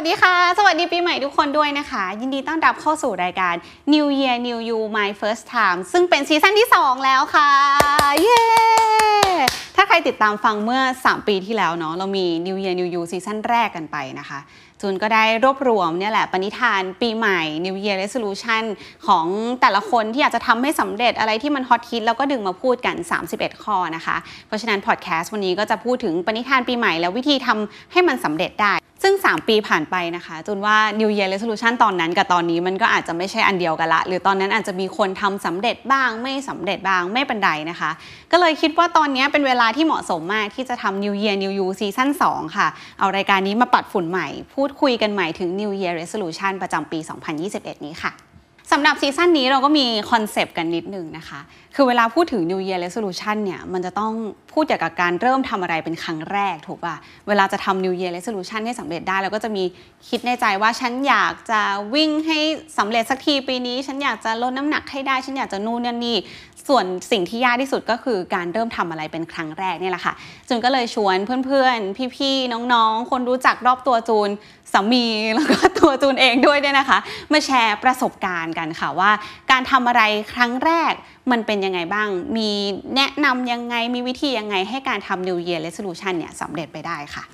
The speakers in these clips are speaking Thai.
วัสดีค่ะ สวัสดีปีใหม่ทุกคนด้วยนะคะ ยินดีต้อนรับเข้าสู่รายการ New Year New You My First Time ซึ่งเป็นซีซั่นที่ 2 แล้วค่ะ เย้ ถ้าใครติดตามฟังเมื่อ 3 ปีที่แล้วเนาะเรามี New Year New You ซีซั่นแรกกันไปนะคะจูนก็ได้รวบรวมเนี่ยแหละปณิธานปีใหม่ New Year Resolution ของแต่ละคนที่อยากจะทำให้สำเร็จอะไรที่มันฮอตฮิตแล้วก็ดึงมาพูดกัน 31 ข้อนะคะ เพราะฉะนั้นพอดแคสต์วันนี้ก็จะพูดถึงปณิธานปีใหม่แล้ววิธีทำให้มันสำเร็จได้ ซึ่ง 3 ปีผ่านไปนะคะจูนว่า New Year Resolution ตอนนั้นกับตอนนี้มันก็อาจจะไม่ใช่อันเดียวกันละ หรือตอนนั้นอาจจะมีคนทำสำเร็จบ้างไม่สำเร็จบ้างไม่เป็นไรนะคะ ก็เลยคิดว่าตอนนี้เป็นเวลาที่เหมาะสมมากที่จะทำ New Year New You Season 2 ค่ะ เอารายการนี้มาปัดฝุ่นใหม่ พูดคุยกันใหม่ถึง New Year Resolution ประจำปี 2021 นี้ค่ะ สำหรับ season นี้เราก็มี concept กันนิดนึงนะคะ คือเวลาพูดถึง New Year Resolution เนี่ยมันจะต้องพูดเกี่ยวกับการเริ่มทำอะไรเป็นครั้งแรกถูกป่ะ เวลาจะทำ New Year Resolution ให้สำเร็จได้ เราก็จะมีคิดในใจว่าฉันอยากจะวิ่งให้สำเร็จสักทีปีนี้ ฉันอยากจะลดน้ำหนักให้ได้ ฉันอยากจะนู่นนั่นนี่ ส่วนสิ่งที่ยากที่สุดก็คือการเริ่มทำอะไรเป็นครั้งแรกเนี่ยแหละค่ะ จูนก็เลยชวนเพื่อนๆ พี่ๆ น้องๆ คนรู้จักรอบตัวจูนสามีแล้วก็ตัวจูนเองด้วยเนี่ยนะคะ มาแชร์ประสบการณ์กันค่ะว่า การทำอะไรครั้งแรกมันเป็นยังไงบ้าง มีแนะนำยังไงมีวิธียังไงให้การทำ New Year Resolution เนี่ยสำเร็จไปได้ค่ะ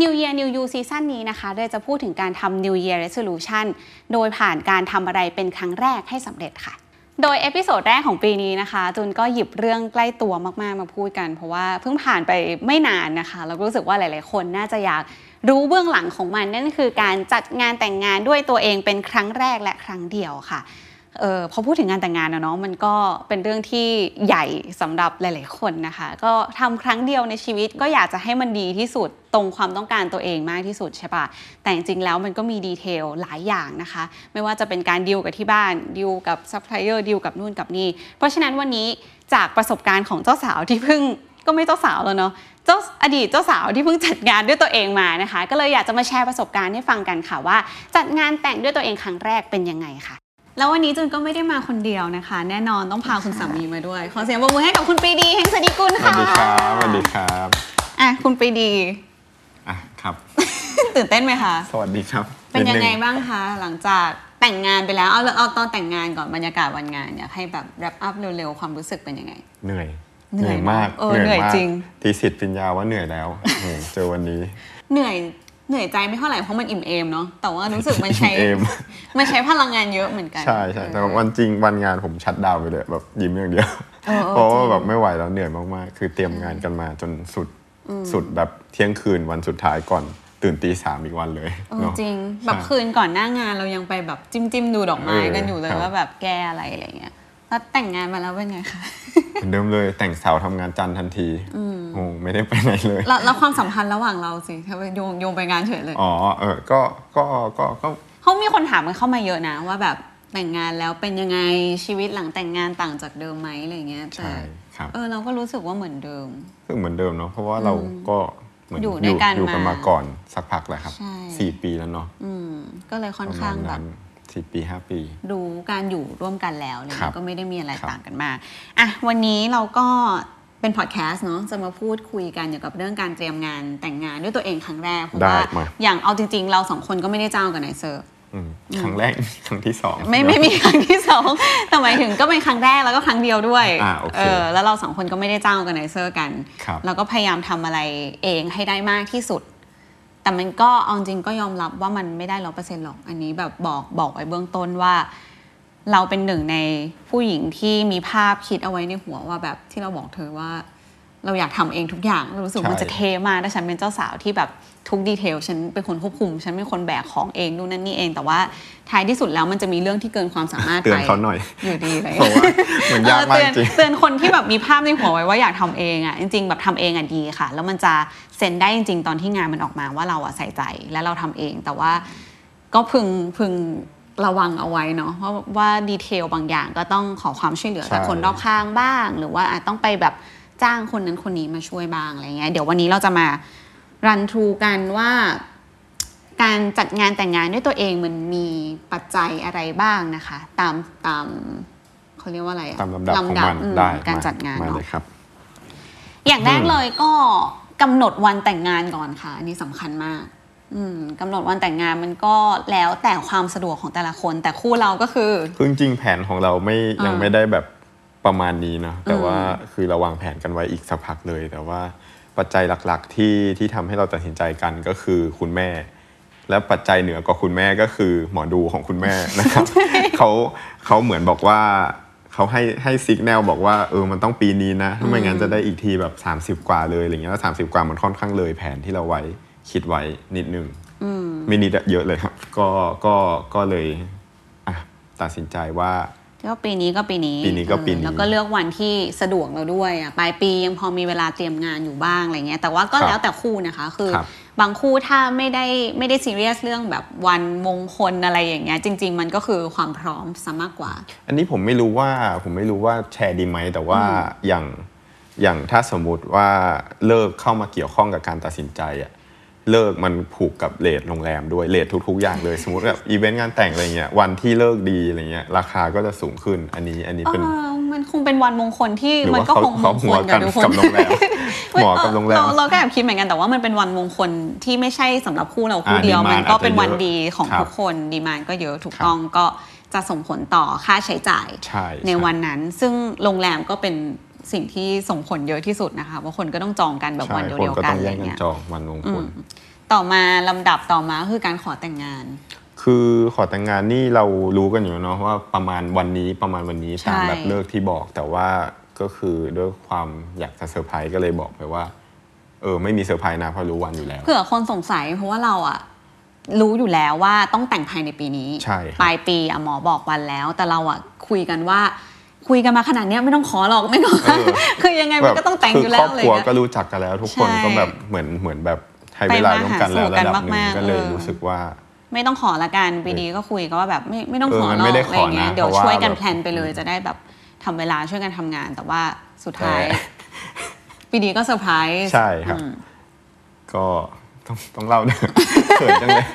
New Year New You season นี้นะคะโดยจะพูดถึงการทำ New Year Resolution โดยผ่านการทำอะไรเป็นครั้งแรกให้สำเร็จค่ะ โดย episode แรกของปีนี้นะคะจูนก็หยิบเรื่องใกล้ตัวมาก ๆ มาพูดกัน เพราะว่าเพิ่งผ่านไปไม่นานนะคะ แล้วรู้สึกว่าหลาย ๆ คนน่าจะอยากรู้เบื้องหลังของมันนั่นคือการจัดงานแต่งงานด้วยตัวเองเป็นครั้งแรกและครั้งเดียวค่ะ เออพอพูดถึงงานแต่งงานนะเนาะมันก็เป็นเรื่องที่ใหญ่สำหรับหลาย ๆ คนนะคะ ก็ทำครั้งเดียวในชีวิตก็อยากจะให้มันดีที่สุดตรงความต้องการตัวเองมากที่สุดใช่ปะแต่จริง ๆ แล้วมันก็มี detail หลายอย่างนะคะ ไม่ว่าจะเป็นการดีลกับที่บ้านดีลกับ supplier deal กับนู่นกับนี่เพราะฉะนั้นวันนี้จากประสบการณ์ของเจ้าสาวที่เพิ่งก็ไม่เจ้าสาวแล้วเนาะเจ้าอดีตเจ้าสาวที่เพิ่งจัดงานด้วยตัวเองมานะคะ ก็เลยอยากจะมาแชร์ประสบการณ์ให้ฟังกันค่ะว่า จัดงานแต่งด้วยตัวเองครั้งแรกเป็นยังไงค่ะ แล้ววันนี้จุนก็ไม่ได้มาคนเดียวนะคะ แน่นอนต้องพาคุณสามีมาด้วย ขอเสียงปรบมือให้กับคุณปรีดีเฮงสวัสดีกุลสวัค่ะสดีครับสวัสดีครับอะคุณปรีดี อะครับ ตื่นเต้นไหมคะ สวัสดีครับเป็นยังไงดบ้างคะ หลังจากแต่งงานไปแล้ว เอาเอาตอนแต่งงานก่อนบรรยากาศวันงานอยากให้แบบ wrap up เร็วๆ ความรู้สึกเป็นยังไง เหนื่อยเหนื่อยมากเออเหนื่อยมากจริง ทีสิทธิ์ปริญญาว่าเหนื่อยแล้วโอ้โหเจอวันนี้ เหนื่อย เหนื่อยใจไม่เท่าไหร่เพราะมันอิ่มเอมเนาะแต่ว่ารู้สึกมันใช้เอมมันใช้พลังงานเยอะเหมือนกัน ใช่ใช่แต่วันจริงวันงานผมชัดดาวน์ไปเลยแบบยิ้มอย่างเดียวเออเออเพราะว่าจริงแบบไม่ไหวแล้วเหนื่อยมากๆ คือเตรียมงานกันมาจนสุดสุดแบบเที่ยงคืนวันสุดท้ายก่อนตื่นตีสามอีกวันเลยเออเนาะจริงแบบใช่คืนก่อนหน้างานเรายังไปแบบจิ้มจิ้มๆดูดอกไม้เออกันอยู่เลยครับว่าแบบแก้อะไรอะไรเงี้ย แล้วแต่งงานมาแล้วเป็นไงคะเหมือนเดิมเลยแต่งสาวทำงานจันทร์ทันทีโอ้ไม่ได้ไปไหนเลยแล้วแล้วความสัมพันธ์ระหว่างเราสิทำไมโยงโยงไปงานเฉยเลย อ๋อเออก็ก็ก็ก็เขามีคนถามกันเข้ามาเยอะนะว่าแบบแต่งงานแล้วเป็นยังไงชีวิตหลังแต่งงานต่างจากเดิมไหมอะไรเงี้ยแต่ใช่ครับเออเราก็รู้สึกว่าเหมือนเดิมซึ่งเหมือนเดิมเนาะเพราะว่าเราก็เหมือนอยู่ด้วยกันอยู่กันมามาก่อนสักพักแหละครับใช่สี่ปีแล้วเนาะอืมก็เลยค่อนประข้ามางณแบนั้บ นสี่ปีห้าปีรู้การอยู่ร่วมกันแล้วเลยครับก็ไม่ได้มีอะไรครับต่างกันมากอะวันนี้เราก็เป็นพอดแคสต์เนาะจะมาพูดคุยกันเกี่ยวกับเรื่องการเตรียมงานแต่งงานด้วยตัวเองครั้งแรกเพราะได้ว่ามาอย่างเอาจริง ๆ เราสองคนก็ไม่ได้จ้าง organizerอืมครั้งแรกครั้งที่สองไม่ไม่มีครั้งที่สองแต่หมายถึงก็เป็นครั้งแรกแล้วก็ครั้งเดียวด้วยอ่าโอเคอแล้วเราสองคนก็ไม่ได้จ้าง organizer กันครับแล้วก็พยายามทำอะไรเองให้ได้มากที่สุด แต่มันก็เอาจริงก็ยอมรับว่ามันไม่ได้ร้อเปอร์เซ็นต์หรอก อันนี้แบบบอกบอกไว้เบื้องต้นว่า เราเป็นหนึ่งในผู้หญิงที่มีภาพคิดเอาไว้ในหัวว่าแบบที่เราบอกเธอว่า เราอยากทำเองทุกอย่างเรารู้สึกใช่มันจะเทมากถ้าฉันเป็นเจ้าสาวที่แบบทุกดีเทลฉันเป็นคนควบคุม ฉันเป็นคนแบกของเองนู่นนั่นนี่เอง แต่ว่าท้ายที่สุดแล้วมันจะมีเรื่องที่เกินความสามารถเตืไปอนเขาหน่อยอยู่ดีอะไรเพราะว่ามันยากมากเออจริงเตือนเตือนคนที่แบบมีภาพในหัวไว้ว่าอยากทำเองอะจริงๆแบบทำเองอะดีค่ะ แล้วมันจะเซ็นได้จริง ๆ ตอนที่งานมันออกมาว่าเราอะใส่ใจและเราทำเอง แต่ว่าก็พึงพึงระวังเอาไว้เนาะว่าว่าดีเทลบางอย่างก็ต้องขอความช่วยเหลือจากใช่คนรอบข้างบ้าง หรือว่าอาจต้องไปแบบ จ้างคนนั้นคนนี้มาช่วยบ้างอะไรเงี้ยเดี๋ยววันนี้เราจะมารันทรูกันว่า การจัดงานแต่งงานด้วยตัวเองมันมีปัจจัยอะไรบ้างนะคะ ตามตามเขาเรียกว่าอะไรอะตามลำดับของมันอืมได้การมจัดงานมาเนาะเลยครับอย่างแรกอืมเลยก็กำหนดวันแต่งงานก่อนค่ะอันนี้สำคัญมากอืมกำหนดวันแต่งงานมันก็แล้วแต่ความสะดวกของแต่ละคน แต่คู่เราก็คือคือจริงๆแผนของเราไม่ยังอ่าไม่ได้แบบ ประมาณนี้เนอะแต่อืมว่าคือเราวางแผนกันไว้อีกสักพักเลย แต่ว่าปัจจัยหลักๆที่ที่ทำให้เราตัดสินใจกันก็คือคุณแม่ และปัจจัยเหนือกว่าคุณแม่ก็คือหมอดูของคุณแม่นะครับเขาเขาเหมือนบอกว่าเขาให้ให้ซิกแนลบอกว่าเออมันต้องปีนี้นะถ้าไม่งั้นจะได้อีกทีแบบ 30 กว่าเลยอะไรเงี้ยแล้วสามสิบกว่ามันค่อนข้างเลยแผนที่เราไว้คิดไว้นิดนึงไม่นิดอะเยอะเลยครับ ก็ก็ก็เลยอะตัดสินใจว่า ก็ปีนี้ก็ปีนี้ปีนี้ก็ปีนี้เออแล้วก็เลือกวันที่สะดวกเราด้วยอะปลายปียังพอมีเวลาเตรียมงานอยู่บ้างอะไรเงี้ยแต่ว่าก็ครับแล้วแต่คู่นะคะคือครับบางคู่ถ้าไม่ได้ไม่ได้ซีเรียสเรื่องแบบวันมงคลอะไรอย่างเงี้ยจริง ๆ มันก็คือความพร้อมซะมากกว่า อันนี้ผมไม่รู้ว่าผมไม่รู้ว่าแชร์ดีไหมแต่ว่าอย่างอย่างถ้าสมมุติว่าเลิกเข้ามาเกี่ยวข้องกับการตัดสินใจอะ เลิกมันผูกกับเลทโรงแรมด้วยเลททุก ๆ อย่างเลย สมมติแบบอีเวนต์งานแต่งอะไรเงี้ยวันที่เลิกดีอะไรเงี้ยราคาก็จะสูงขึ้นอันนี้อันนี้เอเป็นอมันคงเป็นวันมงคลที่หรือมันว่าก็เขาคงมเขางคหัวลกักับนทุกคนกับโรงแรมเหมาะกับโรงแรมเราเราก็แอบคิดเหมือนกันแต่ว่ามันเป็นวันมงคลที่ไม่ใช่สำหรับคู่เราคู่อ่าเดียว demand มันก็เป็นอาจจะเยอะวันดีของครับทุกคนดีมานก็เยอะถูกครับต้องก็จะส่งผลต่อค่าใช้จ่ายใช่ในวันนั้น ซึ่งโรงแรมก็เป็น สิ่งที่ส่งผลเยอะที่สุดนะคะเพราะคนก็ต้องจองกันแบบใช่คนก็ต้นองอะไรแย่งกันวันเดียวๆกันอะไรเงี้ยจองวันมงคลต่อมาลำดับต่อมาคือการขอแต่งงาน คือขอแต่งงานนี่เรารู้กันอยู่เนาะว่าประมาณวันนี้ประมาณวันนี้ใช่ตามแบบฤกษ์ที่บอก แต่ว่าก็คือด้วยความอยากจะเซอร์ไพรส์ก็เลยบอกไปว่า เออไม่มีเซอร์ไพรส์นะเพราะรู้วันอยู่แล้วเผื่อคนสงสัยเพราะว่าเราอะรู้อยู่แล้วว่าต้องแต่งภายในปีนี้ใช่ครับปลายปีอะหมอบอกวันแล้ว แต่เราอะคุยกันว่า คุยกันมาขนาดเนี้ยไม่ต้องขอหรอกไม่ต้องคือยังไงมันก็ต้องแต่งอยู่แล้วครอบอะไรครัวเงี้ยก็รู้จักกันแล้ว ทุกคนใช่ก็แบบเหมือนเหมือนแบบใช้เวลาร่วมกันแล้วไปมาหาสู่กัระนดับหนึ่มางกๆก็เลยเออรู้สึกว่า ไม่ต้องขอละกันปีดีก็คุยกันว่าแบบไม่ไม่ต้องเออขอมันหรอกไม่ได้อะไรขอเงี้ยนะเดี๋ยวเพราะว่าช่วยกันแบบแพลนไปเลยจะได้แบบทำเวลาช่วยกันทำงาน แต่ว่าสุดท้ายแต่ปีดีก็เซอร์ไพรส์ใช่ครับอืมก็ต้องต้องเล่าด้วยเขินจังเลย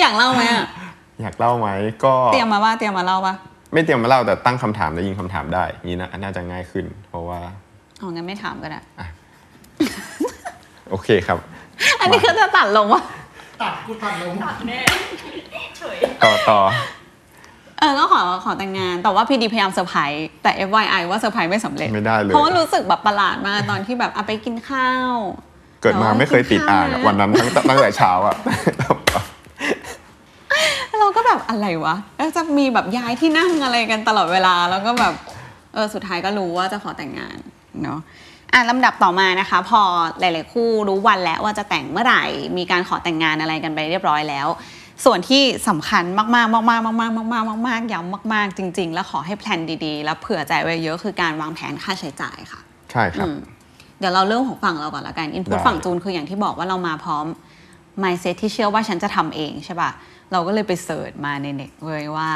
อยากเล่าไหมอะอยากเล่าไหมก็เตรียมมาว่าเตรียมมาเล่าปะ ไม่เตรียมมาเล่าแต่ตั้งคำถามแล้วยิงคำถามได้อย่างนี้นะน่าจะง่ายขึ้น เพราะว่าเอางั้นไม่ถามก็ได้โอเคครับ อันนี้คือจะตัดลงวะตัดกูตัดลงต่อต่อเออก็ขอขอแต่งงานแต่ว่าพีดีพยายามเซอร์ไพรส์แต่ FYI ว่าเซอร์ไพรส์ไม่สำเร็จไม่ได้เลยเพราะว่ารู้สึกแบบประหลาดมากตอนที่แบบเอาไปกินข้าว เกิดมาไม่เคยติดอ่างอะวันนั้นทั้งตั้งแต่เช้าอะเรา ก็แบบอะไรวะแล้วจะมีแบบย้ายที่นั่งอะไรกันตลอดเวลา แล้วก็แบบเออสุดท้ายก็รู้ว่าจะขอแต่งงานเนาะอะลำดับต่อมานะคะ พอหลายๆคู่รู้วันแล้วว่าจะแต่งเมื่อไหร่ มีการขอแต่งงานอะไรกันไปเรียบร้อยแล้ว ส่วนที่สำคัญมากๆมากๆมากๆมากๆมากๆมากๆย้ำมาก ๆ จริง ๆ แล้วขอให้แพลนดีๆ แล้วเผื่อใจไว้เยอะคือการวางแผนค่าใช้จ่ายค่ะ ใช่ครับอืมเดี๋ยวเราเริ่มของฝั่งเราก่อนละกัน input ได้ฝั่งจูนคืออย่างที่บอกว่าเรามาพร้อม mindset ที่เชื่อว่าฉันจะทำเองใช่ป่ะ เราก็เลยไป search มาในเน็ตเลยว่า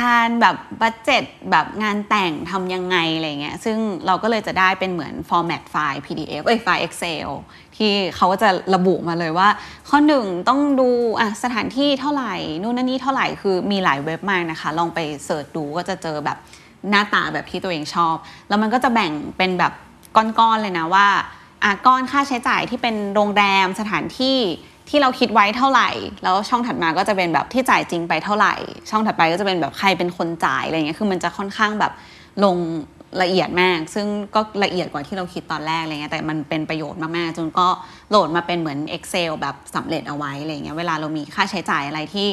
การแบบ budget แบบงานแต่งทำยังไงอะไรเงี้ยซึ่งเราก็เลยจะได้เป็นเหมือน format ไฟล์ PDF เอ้ยไฟล์ Excel ที่เขาก็จะระบุมาเลยว่า ข้อหนึ่งต้องดูอะสถานที่เท่าไหร่นู่นนั่นนี่เท่าไหร่คือมีหลายเว็บมากนะคะ ลองไปเสิร์ชดูก็จะเจอแบบหน้าตาแบบที่ตัวเองชอบ แล้วมันก็จะแบ่งเป็นแบบก้อนๆเลยนะว่าอะก้อนค่าใช้จ่ายที่เป็นโรงแรมสถานที่ ที่เราคิดไว้เท่าไหร่ แล้วช่องถัดมาก็จะเป็นแบบที่จ่ายจริงไปเท่าไหร่ ช่องถัดไปก็จะเป็นแบบใครเป็นคนจ่ายอะไรเงี้ยคือมันจะค่อนข้างแบบลงละเอียดมาก ซึ่งก็ละเอียดกว่าที่เราคิดตอนแรกอะไรเงี้ยแต่มันเป็นประโยชน์มากๆจนก็โหลดมาเป็นเหมือน Excel แบบสำเร็จเอาไว้อะไรเงี้ยเวลาเรามีค่าใช้จ่ายอะไรที่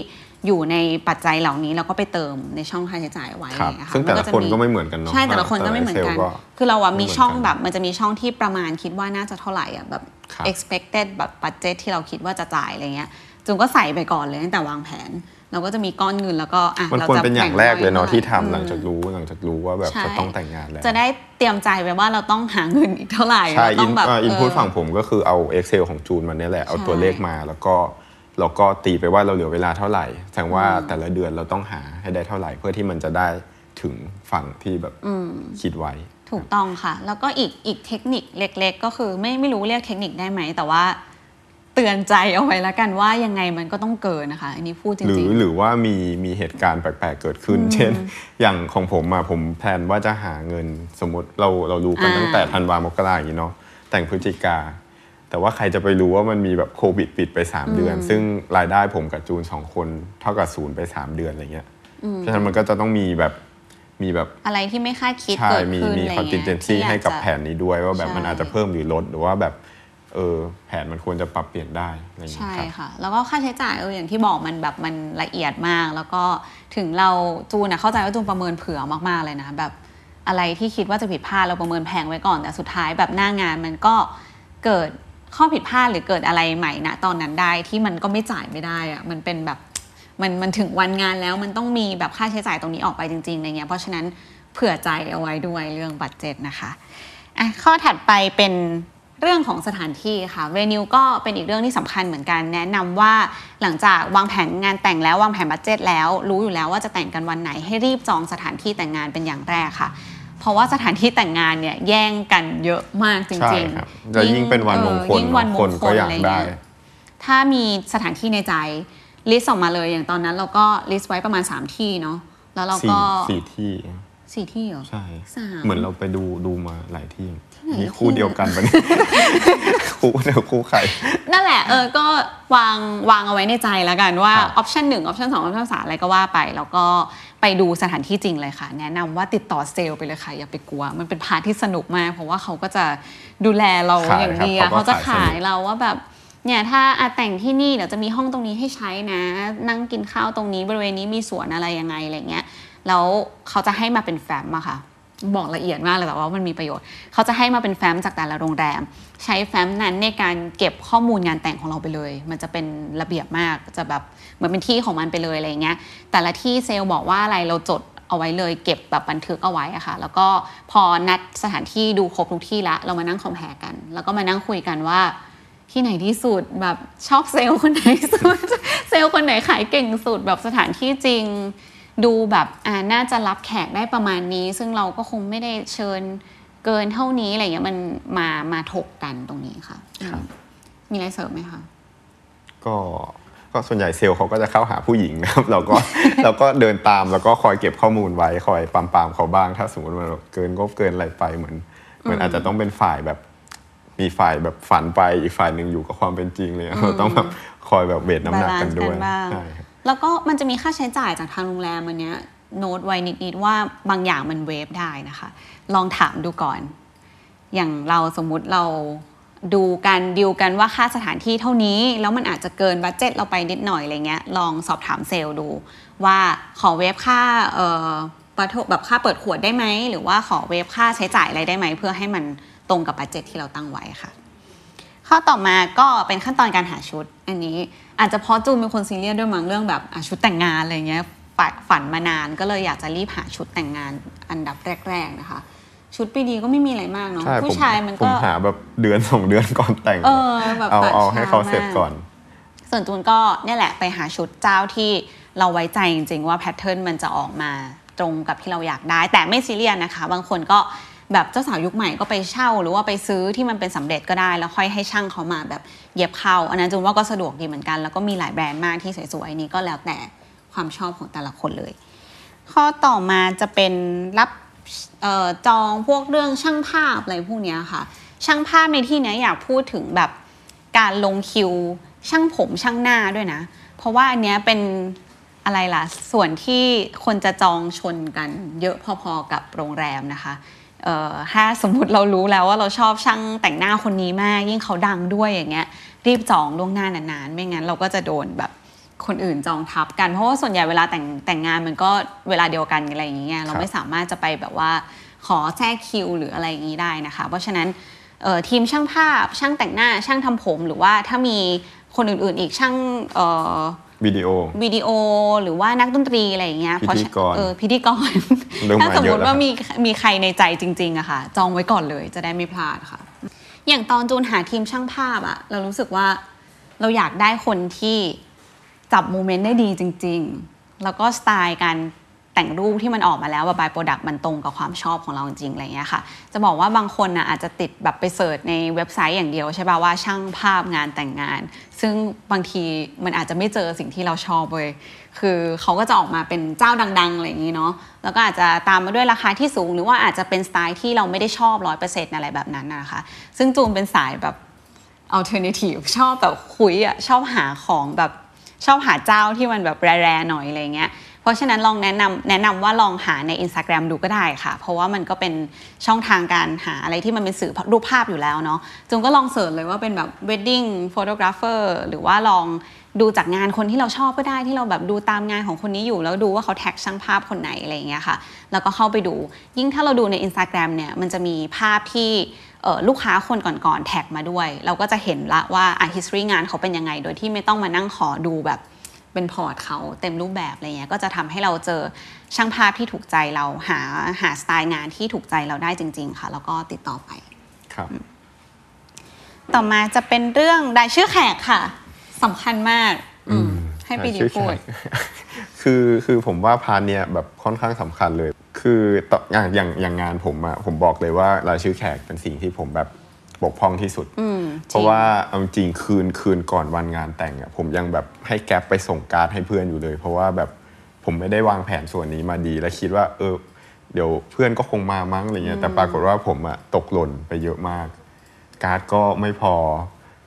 อยู่ในปัจจัยเหล่านี้เราก็ไปเติมในช่องค่าใช้จ่ายไว้ครับอะไรเงี้ยซึ่งแต่มัละจคนมีก็ไม่เหมือนกันเนาะใช่แต่ละคนก็ไม่เหมือนกันแต่ละ Excel คือเราอะมีช่องไม่เหมือนกันแบบมันจะมีช่องที่ประมาณคิดว่าน่าจะเท่าไหร่อะแบบครับ expected แบบ budget ที่เราคิดว่าจะจ่ายอะไรเงี้ยจุนก็ใส่ไปก่อนเลยตั้งแต่วางแผน เราก็จะมีก้อนเงินแล้วก็อะมันเราควรจะเป็นอย่างแรกเลยเนาะบ่งที่ไว้ทำหลังจากอืมรู้หลังจากรู้ว่าแบบใช่จะต้องแต่งงานแล้ว จะได้เตรียมใจไปว่าเราต้องหาเงินอีกเท่าไหร่ใช่เราต้อิอนงแบบอินพุตเออฝั่งผมก็คือเอา Excel ของจูนมันเนี่ยแหละเอาใช่ตัวเลขมาแล้วก็ เราก็ตีไปว่าเราเหลือเวลาเท่าไหร่แสดงว่าแต่ละเดือนเราต้องหาให้ได้เท่าไหร่ เพื่อที่มันจะได้ถึงฝั่งที่แบบคิดไว้ ถูกต้องค่ะ แล้วก็อีกอีกเทคนิคเล็ก ๆ ก็คือไม่ไม่รู้เรียกเทคนิคได้ไหม แต่ว่าเตือนใจเอาไว้แล้วกันว่ายังไงมันก็ต้องเกินนะคะ อันนี้พูดจหรืริองหรือว่ามีมีเหตุการณ์แปลกๆเกิดขึ้น เช่น อย่างของผมอะผมแพลนว่าจะหาเงินสมมติเราเรารู้กันอ่าตั้งแต่ธันวามกราอย่างนี้เนาะแต่งพฤศจิกา แต่ว่าใครจะไปรู้ว่ามันมีแบบโควิดปิดไป 3 เดือน ซึ่งรายได้ผมกับจูนสองคนเท่ากับศูนย์ไป 3 เดือนอะไรเงี้ยเพราะฉะนั้นมันก็จะต้องมีแบบมีแบบๆอะไรที่ไม่คาดคิดใช่เกิดมีขึ้นมีอะไรคอนติเงี้ยเจนซีให้กับแผนนี้ด้วยว่าแบบใช่มันอาจจะเพิ่มหรือลดหรือว่าแบบเออแผนมันควรจะปรับเปลี่ยนได้อะไรอย่างเงี้ใช่ยครับค่ะ แล้วก็ค่าใช้จ่ายเอออย่างที่บอกมันแบบมันละเอียดมาก แล้วก็ถึงเราจูนอะเข้าใจว่าจูนประเมินเผื่อมากๆเลยนะแบบอะไรที่คิดว่าจะผิดพลาดเราประเมินแพงไว้ก่อน แต่สุดท้ายแบบหน้างานมันก็เกิด ข้อผิดพลาดหรือเกิดอะไรใหม่นะตอนนั้นได้ที่มันก็ไม่จ่ายไม่ได้อะมันเป็นแบบมันมันถึงวันงานแล้วมันต้องมีแบบค่าใช้จ่ายตรงนี้ออกไปจริงๆอะไรเงี้ยเพราะฉะนั้นเผื่อใจเอาไว้ด้วยเรื่อง budget นะคะอะข้อถัดไปเป็นเรื่องของสถานที่ค่ะ venue ก็เป็นอีกเรื่องที่สำคัญเหมือนกัน แนะนำว่าหลังจากวางแผนงานแต่งแล้ววางแผน budget แล้ว รู้อยู่แล้วว่าจะแต่งกันวันไหนให้รีบจองสถานที่แต่งงานเป็นอย่างแรกค่ะ เพราะว่าสถานที่แต่งงานเนี่ยแย่งกันเยอะมากจใช่ริงครับแล้วยิ่งเป็นวันมงคออลยิ่งวันมคนงคก็ลอยาอะกไรได้เงี้ยถ้ามีสถานที่ในใจ list ออกมาเลยอย่างตอนนั้นเราก็ list ไว้ประมาณ 3 ที่เนาะแล้วเราสี่ก็สี่ที่สี่ที่เหรอใช่สามเหมือนเราไปดูดูมาหลายที่ ไหนนี่คู่เดียวกันปะเนี่ยคู่เดียวคู่ใคร นั่นแหละเออก็วางวางเอาไว้ในใจแล้วกันว่าครับ option หนึ่ง option สอง option สามอะไรก็ว่าไป แล้วก็ไปดูสถานที่จริงเลยค่ะ แนะนำว่าติดต่อเซลล์ไปเลยค่ะ อย่าไปกลัว มันเป็น part ที่สนุกมาก เพราะว่าเขาก็จะดูแลเราขายอย่างดีครับอะเขาก็เขาจะขายขายสนุกเราว่าแบบเนี่ยถ้าอาแต่งที่นี่เดี๋ยวจะมีห้องตรงนี้ให้ใช้นะ นั่งกินข้าวตรงนี้บริเวณนี้มีสวนอะไรยังไงอะไรเงี้ยแล้วเขาจะให้มาเป็นแฟ้มอะค่ะ บอกละเอียดมากเลยแต่ว่ามันมีประโยชน์ เขาจะให้มาเป็นแฟ้มจากแต่ละโรงแรม ใช้แฟ้มนั้นในการเก็บข้อมูลงานแต่งของเราไปเลย มันจะเป็นระเบียบมากจะแบบเหมือนเป็นที่ของมันไปเลยอะไรเงี้ยแต่ละที่เซลล์บอกว่าอะไรเราจดเอาไว้เลย เก็บแบบบันทึกเอาไว้อะค่ะ แล้วก็พอนัดสถานที่ดูครบทุกที่ละเรามานั่งคอมเพลกัน แล้วก็มานั่งคุยกันว่าที่ไหนที่สุดแบบชอบเซลล์คนไหนสุด เซลล์คนไหนขายเก่งสุดแบบสถานที่จริง ดูแบบอ่าน่าจะรับแขกได้ประมาณนี้ ซึ่งเราก็คงไม่ได้เชิญเกินเท่านี้อะไรเงี้ยมันมามาถกกันตรงนี้ค่ะครับอืมมีอะไรเสริมไหมคะก็ก็ส่วนใหญ่เซลล์เขาก็จะเข้าหาผู้หญิงนะครับเราก็เราก็เดินตามแล้วก็คอยเก็บข้อมูลไว้คอยปรามปรามๆเขาบ้าง ถ้าสมมติมันแบบเกินงบเกินอะไรไปเหมือนเหมือนอาจจะต้องเป็นฝ่ายแบบมีฝ่ายแบบฝันไปอีกฝ่ายหนึ่งอยู่กับความเป็นจริงเลยเราต้องแบบคอยแบบ weight น้ำหนักกันด้วยบาลานซ์กันบ้างใช่ครับ แล้วก็มันจะมีค่าใช้จ่ายจากทางโรงแรมอันเนี้ยโน้ตไว้นิด ๆ ว่าบางอย่างมัน waive ได้นะคะ ลองถามดูก่อน อย่างเราสมมุติเราดูกันดิวกันว่าค่าสถานที่เท่านี้ แล้วมันอาจจะเกิน budget เราไปนิดหน่อยอะไรเงี้ยลองสอบถามเซลล์ดู ว่าขอ waive ค่าเอ่อประทแบบค่าเปิดขวดได้ไหม หรือว่าขอ waive ค่าใช้จ่ายอะไรได้ไหม เพื่อให้มันตรงกับ budget ที่เราตั้งไว้ค่ะ ข้อต่อมาก็เป็นขั้นตอนการหาชุด อันนี้อาจจะเพราะจูนเป็นคนซีเรียสด้วยมั้งเรื่องแบบอะชุดแต่งงานอะไรเงี้ยฝันฝันมานานก็เลยอยากจะรีบหาชุดแต่งงานอันดับแรก ๆนะคะ ชุดปีดีก็ไม่มีอะไรมากเนาะใช่ผมผู้ชายมันผมก็หาแบบเดือนสองเดือนก่อนแต่งเออแบบเอาตัดเอาให้เขาช้ามากเสร็จก่อน ส่วนจูนก็เนี่ยแหละไปหาชุดเจ้าที่เราไว้ใจจริงๆว่าแพทเทิร์นมันจะออกมาตรงกับที่เราอยากได้ แต่ไม่ซีเรียสนะคะ บางคนก็ แบบเจ้าสาวยุคใหม่ก็ไปเช่า หรือว่าไปซื้อที่มันเป็นสำเร็จก็ได้ แล้วค่อยให้ช่างเขามาแบบเย็บเข้า อันนั้นจูนว่าก็สะดวกดีเหมือนกัน แล้วก็มีหลายแบรนด์มากที่สวยๆนี้ก็แล้วแต่ความชอบของแต่ละคนเลย ข้อต่อมาจะเป็นรับออจองพวกเรื่องช่างภาพอะไรพวกนี้ค่ะ ช่างภาพในที่เนี้ยอยากพูดถึงแบบการลงคิว ช่างผมช่างหน้าด้วยนะ เพราะว่าอันเนี้ยเป็นอะไรล่ะ ส่วนที่คนจะจองชนกันเยอะพอๆกับโรงแรมนะคะ ถ้าสมมุติเรารู้แล้วว่าเราชอบช่างแต่งหน้าคนนี้มาก ยิ่งเขาดังด้วยอย่างเงี้ยรีบจองล่วงหน้านานๆ ไม่งั้นเราก็จะโดนแบบคนอื่นจองทับกัน เพราะว่าส่วนใหญ่เวลาแต่งแต่งงานมันก็เวลาเดียวกันอะไรอย่างเงี้ยเราไม่สามารถจะไปแบบว่าขอแทรกคิวหรืออะไรอย่างนี้ได้นะคะ เพราะฉะนั้นเอ่อทีมช่างภาพช่างแต่งหน้าช่างทำผม หรือว่าถ้ามีคนอื่นๆอีกช่างเอ่อ วิดีโอวิดีโอหรือว่านักดนตรีอะไรอย่างเงี้ยพิธีกรเออพิธีกรเริ่มถ้ามาสมเยมอะติแล้วว่ามีมีใครในใจจริงๆอะค่ะ จองไว้ก่อนเลยจะได้ไม่พลาดค่ะ อย่างตอนจูนหาทีมช่างภาพอะเรารู้สึกว่าเราอยากได้คนที่จับโมเมนต์ได้ดีจริง ๆ แล้วก็สไตล์การ แต่งรูปที่มันออกมาแล้วว่า by-product มันตรงกับความชอบของเราจริงๆอะไรเงี้ยค่ะ จะบอกว่าบางคนนะอาจจะติดแบบไป search ในเว็บไซต์อย่างเดียวใช่ป่ะว่าช่างภาพงานแต่งงาน ซึ่งบางทีมันอาจจะไม่เจอสิ่งที่เราชอบเลยคือเขาก็จะออกมาเป็นเจ้าดังๆอะไรอย่างนี้เนาะแล้วก็อาจจะตามมาด้วยราคาที่สูง หรือว่าอาจจะเป็นสไตล์ที่เราไม่ได้ชอบร้อยเปอร์เซ็นต์อะไรแบบนั้นนะคะ ซึ่งจูนเป็นสายแบบ alternative ชอบแบบคุยอะชอบหาของแบบชอบหาเจ้าที่มันแบบแร่ๆหน่อยอะไรเงี้ย เพราะฉะนั้นลองแนะนำแนะนำว่าลองหาใน Instagram ดูก็ได้ค่ะ เพราะว่ามันก็เป็นช่องทางการหาอะไรที่มันเป็นสื่อรูปภาพอยู่แล้วเนาะจุงก็ลองเสิร์ชเลยว่าเป็นแบบ wedding photographer หรือว่าลองดูจากงานคนที่เราชอบก็ได้ที่เราแบบดูตามงานของคนนี้อยู่ แล้วดูว่าเขาแท็กช่างภาพคนไหนอะไรอย่างเงี้ยค่ะ แล้วก็เข้าไปดู ยิ่งถ้าเราดูใน Instagram เนี่ยมันจะมีภาพที่ลูกค้าคนก่อนๆแท็กมาด้วย เราก็จะเห็นละว่าอะ history งานเขาเป็นยังไง โดยที่ไม่ต้องมานั่งขอดูแบบ เป็นพอร์ตเขาเต็มรูปแบบอะไรเงี้ยก็จะทำให้เราเจอช่างภาพที่ถูกใจเราหาหาสไตล์งานที่ถูกใจเราได้จริง ๆ ค่ะ แล้วก็ติดต่อไปครับ ต่อมาจะเป็นเรื่องรายชื่อแขกค่ะสำคัญมากอืมให้ปีดีชื่อพูดแขกคือคือผมว่าพาร์ทเนี้ยแบบค่อนข้างสำคัญเลย คือต่ออย่างอย่างอย่างงานผมอะผมบอกเลยว่ารายชื่อแขกเป็นสิ่งที่ผมแบบบกพร่องที่สุด อืม เพราะว่าเอาจริงคืนคืนก่อนวันงานแต่งอะผมยังแบบให้แก๊ปไปส่งการ์ดให้เพื่อนอยู่เลย เพราะว่าแบบผมไม่ได้วางแผนส่วนนี้มาดี และคิดว่าเออเดี๋ยวเพื่อนก็คงมามั้งอะไรเงี้ยแต่ปรากฏว่าผมอะตกหล่นไปเยอะมาก การ์ดก็ไม่พอ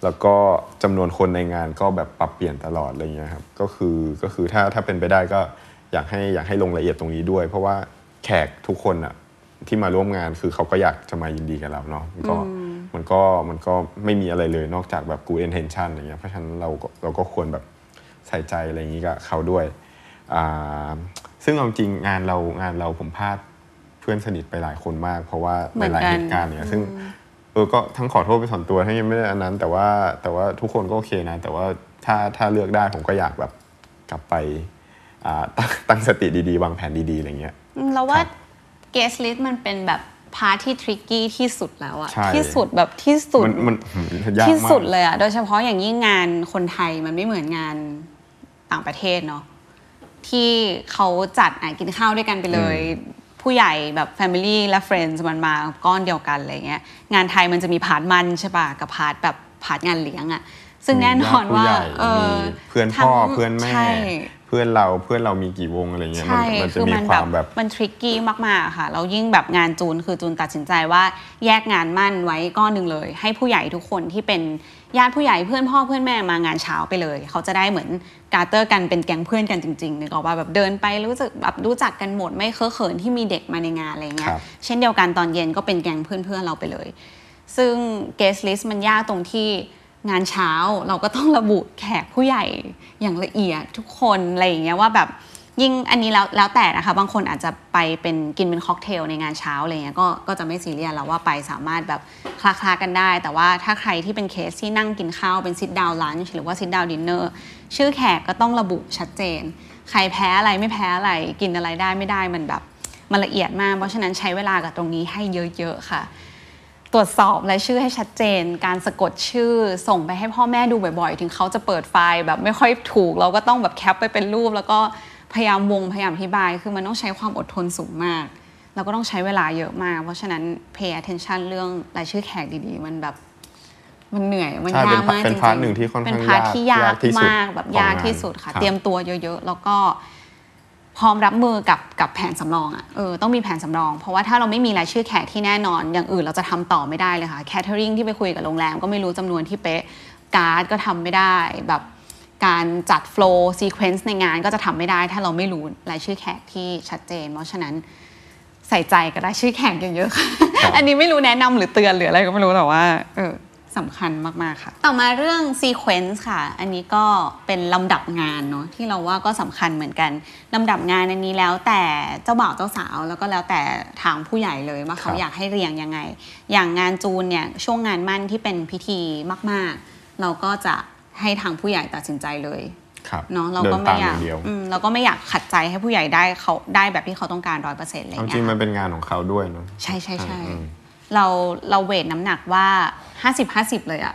แล้วก็จำนวนคนในงานก็แบบปรับเปลี่ยนตลอดอะไรเงี้ยครับก็คือก็คือถ้าถ้าเป็นไปได้ก็อยากให้อยากให้ลงรายละเอียดตรงนี้ด้วย เพราะว่าแขกทุกคนอะที่มาร่วมงานคือเขาก็อยากจะมายินดีกับเราเนาะมันก็ มันก็มันก็ไม่มีอะไรเลยนอกจากแบบ good intention อะไรเงี้ยเพราะฉะนั้นเราก็เราก็ควรแบบใส่ใจอะไรอย่างนี้กับเขาด้วยอ่าซึ่งเอาจริงงานเรางานเราผมพลาดเพื่อนสนิทไปหลายคนมาก เพราะว่าเหมืในอนหลายกันเหตุการณ์เนี่ยซึ่งเออก็ทั้งขอโทษไปส่วนตัวทั้งยังไม่ได้อันนั้น แต่ว่าแต่ว่าทุกคนก็โอเคนะ แต่ว่าถ้าถ้าเลือกได้ผมก็อยากแบบกลับไปอ่าตั้งตั้งสติดีๆวางแผนดีๆอะไรเงี้ยเราว่าครับ guest list มันเป็นแบบ พาร์ทที่ทริกกี้ที่สุดแล้วอะใช่ที่สุดแบบที่สุดมันมันหืมยาก ที่มากสุดเลยอะโดยเฉพาะอย่างยิ่งงานคนไทยมันไม่เหมือนงานต่างประเทศเนาะที่เขาจัดอะกินข้าวด้วยกันไปเลย ผู้ใหญ่แบบ Family และ Friends มันมาก้อนเดียวกันอะไรเงี้ยงานไทยมันจะมี part หมั้นใช่ปะกับ part แบบ part งานเลี้ยงอะซึ่งแน่นอนว่าญติผู้ใหญ่เออมีเพื่อนพ่อทั้งเพื่อนแม่ ใช่เพื่อนเราเพื่อนเรามีกี่วงอะไรเงี้ยมันใช่มันจะคือมีมันคแบวาบมแบบมัน tricky มากๆค่ะแล้วยิ่งแบบงานจูนคือจูนตัดสินใจว่าแยกงานหมั้นไว้ก้อนหนึ่งเลย ให้ผู้ใหญ่ทุกคนที่เป็นญาติผู้ใหญ่เพื่อนพ่อเพื่อนแม่มางานเช้าไปเลย เขาจะได้เหมือน gather กันเป็นแก๊งเพื่อนกันจริงๆนึกออกว่าแบบเดินไปรู้สึกแบบรู้จักกันหมดไม่เคอะเขินที่มีเด็กมาในงานอะไรเงี้ยครับเช่นเดียวกันตอนเย็นก็เป็นแก๊งเพื่อนๆเราไปเลย ซึ่ง guest list มันยากตรงที่ งานเช้าเราก็ต้องระบุแขกผู้ใหญ่อย่างละเอียดทุกคนอะไรอย่างเงี้ยว่าแบบยิ่งอันนี้แล้วแล้วแต่นะคะ บางคนอาจจะไปเป็นกินเป็นค็อกเทลในงานเช้าอะไรเงี้ยก็ก็จะไม่ซีเรียสแล้วว่าไปสามารถแบบคลาคลากันได้ แต่ว่าถ้าใครที่เป็นเคสที่นั่งกินข้าวเป็น sit-down lunch หรือว่า sit-down dinner ชื่อแขกก็ต้องระบุชัดเจน ใครแพ้อะไรไม่แพ้อะไรกินอะไรได้ไม่ได้มันแบบมันละเอียดมาก เพราะฉะนั้นใช้เวลากับตรงนี้ให้เยอะ ๆ ค่ะ ตรวจสอบรายชื่อให้ชัดเจน การสะกดชื่อส่งไปให้พ่อแม่ดูบ่อยๆ ถึงเขาจะเปิดไฟล์แบบไม่ค่อยถูก เราก็ต้องแบบ cap ไปเป็นรูป แล้วก็พยายามวงพยายามอธิบาย คือมันต้องใช้ความอดทนสูงมาก แล้วก็ต้องใช้เวลาเยอะมาก เพราะฉะนั้น pay attention เรื่องรายชื่อแขกดีๆ มันแบบมันเหนื่อยมันใช่ยากมากเป็นจริงๆ part หนึ่งที่ค่อนข้างเป็น part ที่ยากที่สุดมากแบบของยากงานที่สุดค่ะครับเตรียมตัวเยอะ ๆ แล้วก็ พร้อมรับมือกับกับแผนสำรองอะ่ะเออต้องมีแผนสำรอง เพราะว่าถ้าเราไม่มีรายชื่อแขกที่แน่นอน อย่างอื่นเราจะทำต่อไม่ได้เลยค่ะ catering ที่ไปคุยกับโรงแรมก็ไม่รู้จำนวนที่เป๊ะการ์ดก็ทำไม่ได้แบบการจัด flow sequence ในงานก็จะทำไม่ได้ ถ้าเราไม่รู้รายชื่อแขกที่ชัดเจน เพราะฉะนั้นใส่ใจกับรายชื่อแขกเยอะๆค่ะครับอันนี้ไม่รู้แนะนำหรือเตือนหรืออะไรก็ไม่รู้แต่ว่าเออ สำคัญมาก ๆ ค่ะ ต่อมาเรื่องซีเควนซ์ค่ะ อันนี้ก็เป็นลำดับงานเนาะที่เราว่าก็สำคัญเหมือนกันลำดับงานอันนี้แล้วแต่เจ้าบ่าวเจ้าสาวแล้วก็แล้วแต่ทางผู้ใหญ่เลยว่าเขาครับอยากให้เรียงยังไง อย่างงานจูนเนี่ยช่วงงานมั่นที่เป็นพิธีมาก ๆ เราก็จะให้ทางผู้ใหญ่ตัดสินใจเลยครับเนาะเราเดิก็นไม่ตามอยอากย่างเดียวอืมเราก็ไม่อยากขัดใจให้ผู้ใหญ่ได้เขาได้แบบที่เขาต้องการร้อยเปอร์เซ็นต์อะไรอเอาย่างจริเงี้งยมันเป็นงานของเขาด้วยเนาะใช่ใช่ใช่อืม เราเราเวทน้ำหนักว่า 50 50 เลยอะ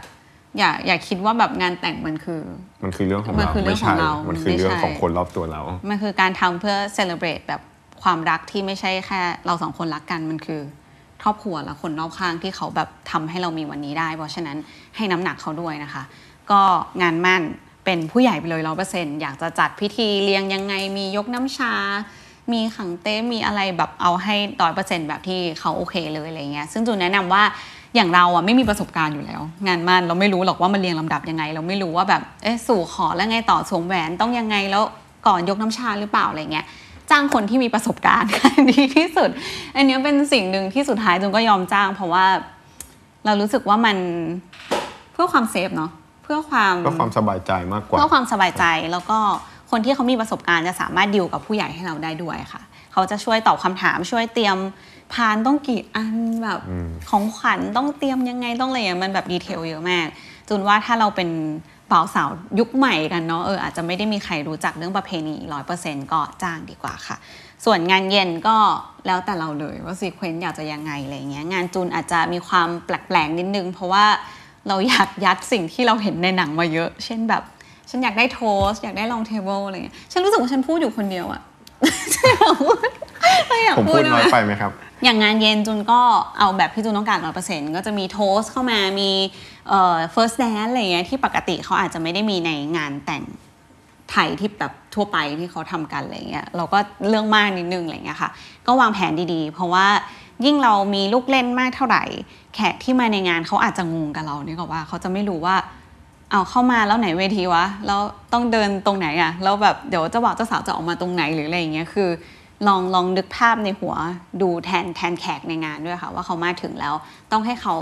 อย่าอย่าคิดว่าแบบงานแต่งมันคือ มันคือเรื่องของมันเราคือเรื่องไม่ของใช่เรามันมันคือไม่เรื่องใช่ของคนรอบตัวเรา มันคือการทำเพื่อเซเลบรตแบบความรักที่ไม่ใช่แค่ เราสองคนรักกันมันคือครอบครัวและคนรอบข้างที่เขาแบบทำให้เรามีวันนี้ได้ เพราะฉะนั้นให้น้ำหนักเขาด้วยนะคะ ก็งานมั่นเป็นผู้ใหญ่ไปเลยร้อเปอร์เซ็นต์อยากจะจัดพิธีเลี้ยงยังไงมียกน้ำชา มีขังเต้มีอะไรแบบเอาให้ร้อยเปอร์เซ็นต์แบบที่เขาโอเคเลยอะไรเงี้ยซึ่งจูนแนะนำว่าอย่างเราอะไม่มีประสบการณ์อยู่แล้ว งานมั่นเราไม่รู้หรอกว่ามันเรียงลำดับยังไง เราไม่รู้ว่าแบบเอ๊ะสู่ขอแล้วไงต่อสวมแหวนต้องยังไงแล้วก่อนยกน้ำชาหรือเปล่าอะไรเงี้ยจ้างคนที่มีประสบการณ์ดีที่สุด อันเนี้ยเป็นสิ่งหนึ่งที่สุดท้ายจุนก็ยอมจ้าง เพราะว่าเรารู้สึกว่ามันเพื่อความเซฟเนาะเพื่อความเพื่อความสบายใจมากกว่าเพื่อความสบายใจแล้วก็ คนที่เขามีประสบการณ์จะสามารถดิวกับผู้ใหญ่ให้เราได้ด้วยค่ะ เขาจะช่วยตอบคำถามช่วยเตรียมพานต้องกี่อันแบบอืมของขวัญต้องเตรียมยังไงต้องอะไรอย่างเงี้ยมันแบบ detail เยอะมากจูนว่าถ้าเราเป็นบ่าวสาวยุคใหม่กันเนาะเอออาจจะไม่ได้มีใครรู้จักเรื่องประเพณีร้อยเปอร์เซ็นต์ก็จ้างดีกว่าค่ะ ส่วนงานเย็นก็แล้วแต่เราเลยว่า sequence อยากจะยังไงอะไรเงี้ยงานจูนอาจจะมีความแปลกๆนิดนึง เพราะว่าเราอยากยัดสิ่งที่เราเห็นในหนังมาเยอะ เช่นแบบ ฉันอยากได้โทสต์อยากได้ลองเทเบิลอะไรเงี้ยฉันรู้สึกว่าฉันพูดอยู่คนเดียวอะฉันอยากพูดฉันอยากผมพูพูดดน้อยนะไปไหมครับ อย่างงานเย็นจุนก็เอาแบบที่จุนต้องการร้อยเปอร์เซ็นต์ก็จะมีโทสเข้ามามีเอ่อ first dance อะไรเงี้ยที่ปกติเขาอาจจะไม่ได้มีในงานแต่งไทยที่แบบทั่วไปที่เขาทำกันอะไรเงี้ยเราก็เรื่องมากนิดนึงอะไรเงี้ยค่ะ ก็วางแผนดีๆ เพราะว่ายิ่งเรามีลูกเล่นมากเท่าไหร่ แขกที่มาในงานเขาอาจจะงงกับเราเนี่ยก็ว่าเขาจะไม่รู้ว่า เอาเข้ามาแล้วไหนเวทีวะแล้วต้องเดินตรงไหนอะแล้วแบบเดี๋ยวเจ้าบ่าวเจ้าสาวจะออกมาตรงไหนหรืออะไรอย่างเงี้ยคือ ลองลองนึกภาพในหัวดูแทนแทนแขกในงานด้วยค่ะ ว่าเขามาถึงแล้วต้องให้เขา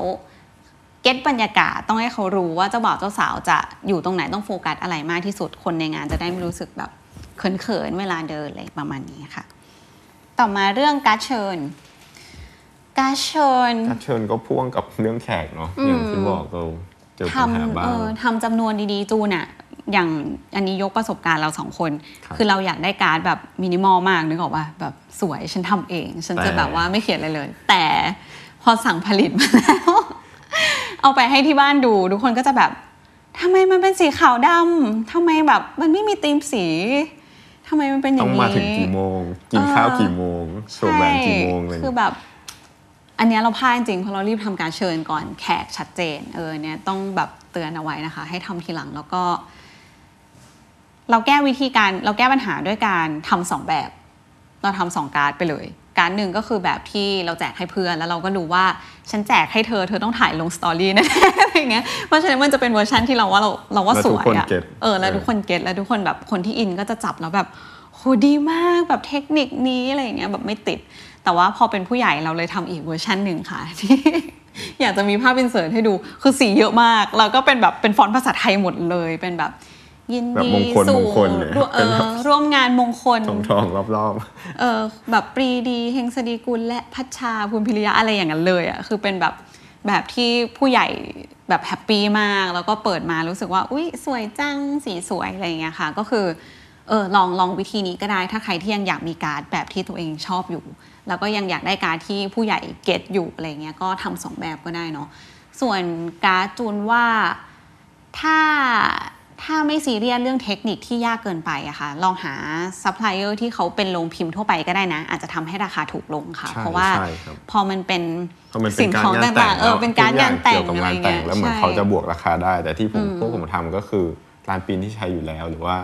เก็ตบรรยากาศต้องให้เขารู้ว่าเจ้าบ่าวเจ้าสาวจะอยู่ตรงไหนต้องโฟกัสอะไรมากที่สุดคนในงานจะได้ไม่รู้สึกแบบเขินๆเวลาเดินอะไรประมาณนี้ค่ะ ต่อมาเรื่องการดเชิญการดเชิญถ้าเชิญก็พ่วงกับเรื่องแขกเนาะอย่างที่บอกเรา เจอปัญหาทำบ้าเองอทำจำนวนดีๆ จูนอะอย่างอันนี้ยกประสบการณ์เราสองคน ครับคือเราอยากได้การ์ดแบบมินิมอลมากนึกออกป่ะแบบสวยฉันทำเอง ฉันจะแต่แบบว่าไม่เขียนอะไรเลย แต่พอสั่งผลิตมาแล้ว เอาไปให้ที่บ้านดู ทุกคนก็จะแบบทำไมมันเป็นสีขาวดำทำไมแบบมันไม่มีธีมสีทำไมมันเป็นอย่างนี้ ต้อง มาถึงกี่โมง กินข้าวกี่โมงสวมแหวนกี่โมงคืออะไรอย่างเงี้ยแบบ อันเนี้ยเราพลาดจริงๆเพราะเรารีบทำการเชิญก่อนแขกชัดเจน เออเนี่ยต้องแบบเตือนเอาไว้นะคะ ให้ทำทีหลังแล้วก็ เราแก้วิธีการเราแก้ปัญหาด้วยการทำสองแบบ เราทำสองการ์ดไปเลย การ์ดหนึ่งก็คือแบบที่เราแจกให้เพื่อนแล้วเราก็รู้ว่าฉันแจกให้เธอเธอต้องถ่ายลง story แน่ๆอะไรอย่างเงี้ยเพราะฉะนั้นมันจะเป็นเวอร์ชันที่เราว่าเราเราว่าสวยแล้วสทุกคนอะ get เออแล้วเออทุกคน get แล้วทุกคนแบบคนที่อินก็จะจับแล้วแบบโหดีมากแบบเทคนิคนี้อะไรอย่างเงี้ยแบบไม่ติด แต่ว่าพอเป็นผู้ใหญ่เราเลยทำอีกเวอร์ชันหนึ่งค่ะที่อยากจะมีภาพ insert ให้ดูคือสีเยอะมาก แล้วก็เป็นแบบเป็นฟอนต์ภาษาไทยหมดเลยเป็นแบบแบบยินดีมงคลสู่มงคลเลยร่วมเออเป็นแบบร่วมงานมงคลทองทองรอบเออแบบปรีดีเฮงสดีกุลและพัชชาภูมิพิริยะอะไรอย่างนั้นเลยอะคือเป็นแบบแบบที่ผู้ใหญ่แบบแฮปปี้มาก แล้วก็เปิดมารู้สึกว่า อุ้ยสวยจังสีสวยอะไรอย่างเงี้ยค่ะ ก็คือเออลองลองวิธีนี้ก็ได้ถ้าใครที่ยังอยากมีการ์ดแบบที่ตัวเองชอบอยู่ แล้วก็ยังอยากได้การ์ดที่ผู้ใหญ่ get อยู่อะไรเงี้ยก็ทำสองแบบก็ได้เนาะส่วนการ์ดจูนว่าถ้าถ้าไม่ซีเรียสเรื่องเทคนิคที่ยากเกินไปอะค่ะลองหาซัพพลายเออร์ที่เขาเป็นโรงพิมพ์ทั่วไปก็ได้นะ อาจจะทำให้ราคาถูกลงค่ะใช่เพราะว่าใช่ครับพอมันเป็นๆเพราะมันเป็นการ์ดงานแต่ต่างงๆเออเป็นการ์ดงานแต่งทุกอย่อะไรเกี่ยวกับงานแต่งเงี้ยแล้วเหมือนใช่เขาจะบวกราคาได้ แต่ที่ผมอืมพวกผมทำก็คือร้านปีนที่ใช้อยู่แล้ว หรือว่า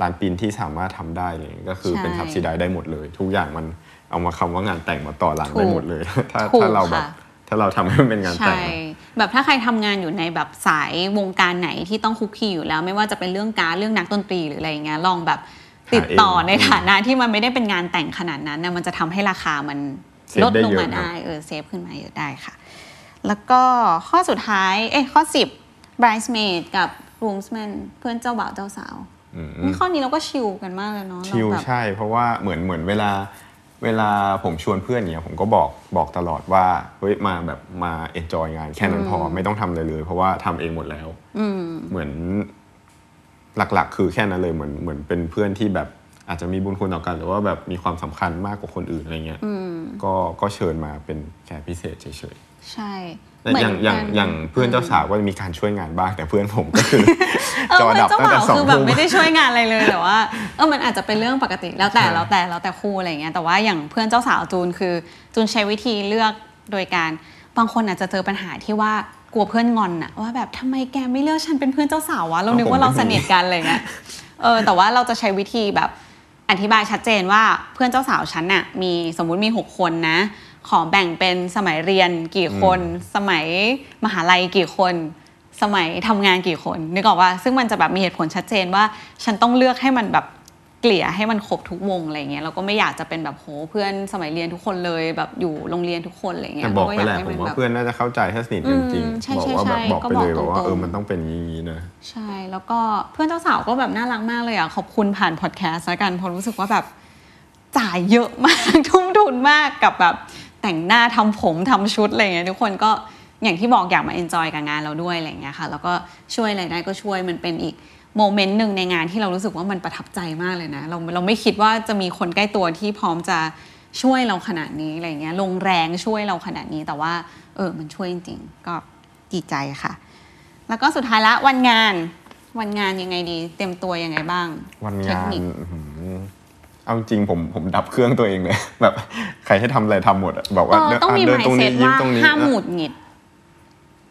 ร้านปีนที่สามารถทำได้เลยก็คือเป็นใช่ทับซีได้ได้หมดเลย ทุกอย่างมัน เอามาคำว่างานแต่งมาต่อหลังถูกได้หมดเลย ถ้าถูกถ้าเราแบบค่ะถ้าเราทำให้มันเป็นงานแต่ใช่แบบถ้าใครทำงานอยู่ในแบบสายวงการไหนที่ต้องคลุกคลีอยู่แล้ว ไม่ว่าจะเป็นเรื่องการ์ดเรื่องนักดนตรีหรืออะไรอย่างเงี้ยลองแบบติดต่อหาเองในฐานะที่มันไม่ได้เป็นงานแต่งขนาดนั้นนะมันจะทำให้ราคามัน save ลดได้ลงเยอะมากครับได้เออ save ขึ้นมาเยอะได้ค่ะ แล้วก็ข้อสุดท้ายเอ้ยข้อ 10 bridesmaid กับ groomsman เพื่อนเจ้าบ่าวเจ้าสาวอืมนี่ข้อนี้เราก็ชิลกันมากเลยเนาะชิลเราแบบใช่เพราะว่าเหมือนเหมือนเวลา เวลาผมชวนเพื่อนเนี่ยผมก็บอกบอกตลอดว่าเฮ้ยมาแบบมาเอนจอยงาน แค่นั้นพอไม่ต้องทำอะไรเลย เพราะว่าทำเองหมดแล้วอืมเหมือนหลักๆ คือแค่นั้นเลยเหมือนเหมือนเป็นเพื่อนที่แบบอาจจะมีบุญคุณต่อกัน หรือว่าแบบมีความสำคัญมากกว่าคนอื่นอะไรเงี้ยก็ก็เชิญมาเป็นแขกพิเศษเฉย ใช่แต่เหมืนอย่างอย่างกันอย่างเพื่อนเจ้าสาวก็จะมีการช่วยงานบ้างแต่เพื่อนผมก็คือเออจอเพื่อนดับเจ้าตั้งบ่าแต่วสองคือแบบทุ่มไม่ได้ช่วยงานอะไรเลยแต่ว่าเออมันอาจจะเป็นเรื่องปกติแล้วแต่ใช่แล้วแต่แล้วแต่คู่อะไรเงี้ยแต่ว่าอย่างเพื่อนเจ้าสาวจูนคือ จูนใช้วิธีเลือกโดยการบางคนอาจจะเจอปัญหาที่ว่ากลัวเพื่อนงอนอะว่าแบบทำไมแกไม่เลือกฉันเป็นเพื่อนเจ้าสาววะเรานึกว่าเราสนิทกันอะไรเงี้ยเออแต่ว่าเราจะใช้วิธีแบบอธิบายชัดเจนว่าเพื่อนเจ้าสาวฉันน่ะมีสมมุติมีหกคนนะ ขอแบ่งเป็นสมัยเรียนกี่คน สมัยมหาลัยกี่คน สมัยทำงานกี่คนนึกออกว่าซึ่งมันจะแบบมีเหตุผลชัดเจนว่า ฉันต้องเลือกให้มันแบบเกลี่ยให้มันครบทุกวงอะไรเงี้ยเราก็ไม่อยากจะเป็นแบบโหเพื่อนสมัยเรียนทุกคนเลยแบบอยู่โรงเรียนทุกคนอะไรเงี้แต่ยบอกเราไปยาแหละให้ผมนว่าแบบเพื่อนน่าจะเข้าใจถ้าสนิทกันจริงอืมใช่ๆบอกใช่ว่าแบบใช่บอกก็ไปเลยบอกบอกว่าตรงๆเออมันต้องเป็นอย่างนี้นะใช่แล้วก็เพื่อนเจ้าสาวก็แบบน่ารักมากเลยอะขอบคุณผ่านพอดแคสต์แล้วกันเพราะรู้สึกว่าแบบจ่ายเยอะมากทุ่มทุนมากกับแบบ แต่งหน้าทำผมทำชุดอะไรเงี้ยทุกคนก็อย่างที่บอกอยากมา enjoy กับงานเราด้วยอะไรเงี้ยค่ะแล้วก็ช่วยอะไรได้ก็ช่วยมันเป็นอีกโมเมนต์หนึ่งในงานที่เรารู้สึกว่ามันประทับใจมากเลยนะ เราเราไม่คิดว่าจะมีคนใกล้ตัวที่พร้อมจะช่วยเราขนาดนี้อะไรเงี้ยลงแรงช่วยเราขนาดนี้แต่ว่า เออมันช่วยจริงๆก็ดีใจค่ะ แล้วก็สุดท้ายละวันงานวันงานยังไงดี เตรียมตัวยังไงบ้าง วันเทงาคนนิคอื้อหือ เอาจริงผมผมดับเครื่องตัวเองเลย แบบใครให้ทำอะไรทำหมดอะบอกเอว่าอเดินต้องมีอะเดินหมายตรงเซนี้ตยิ้มว่าตรงนี้ห้ามนะหงุดหงิด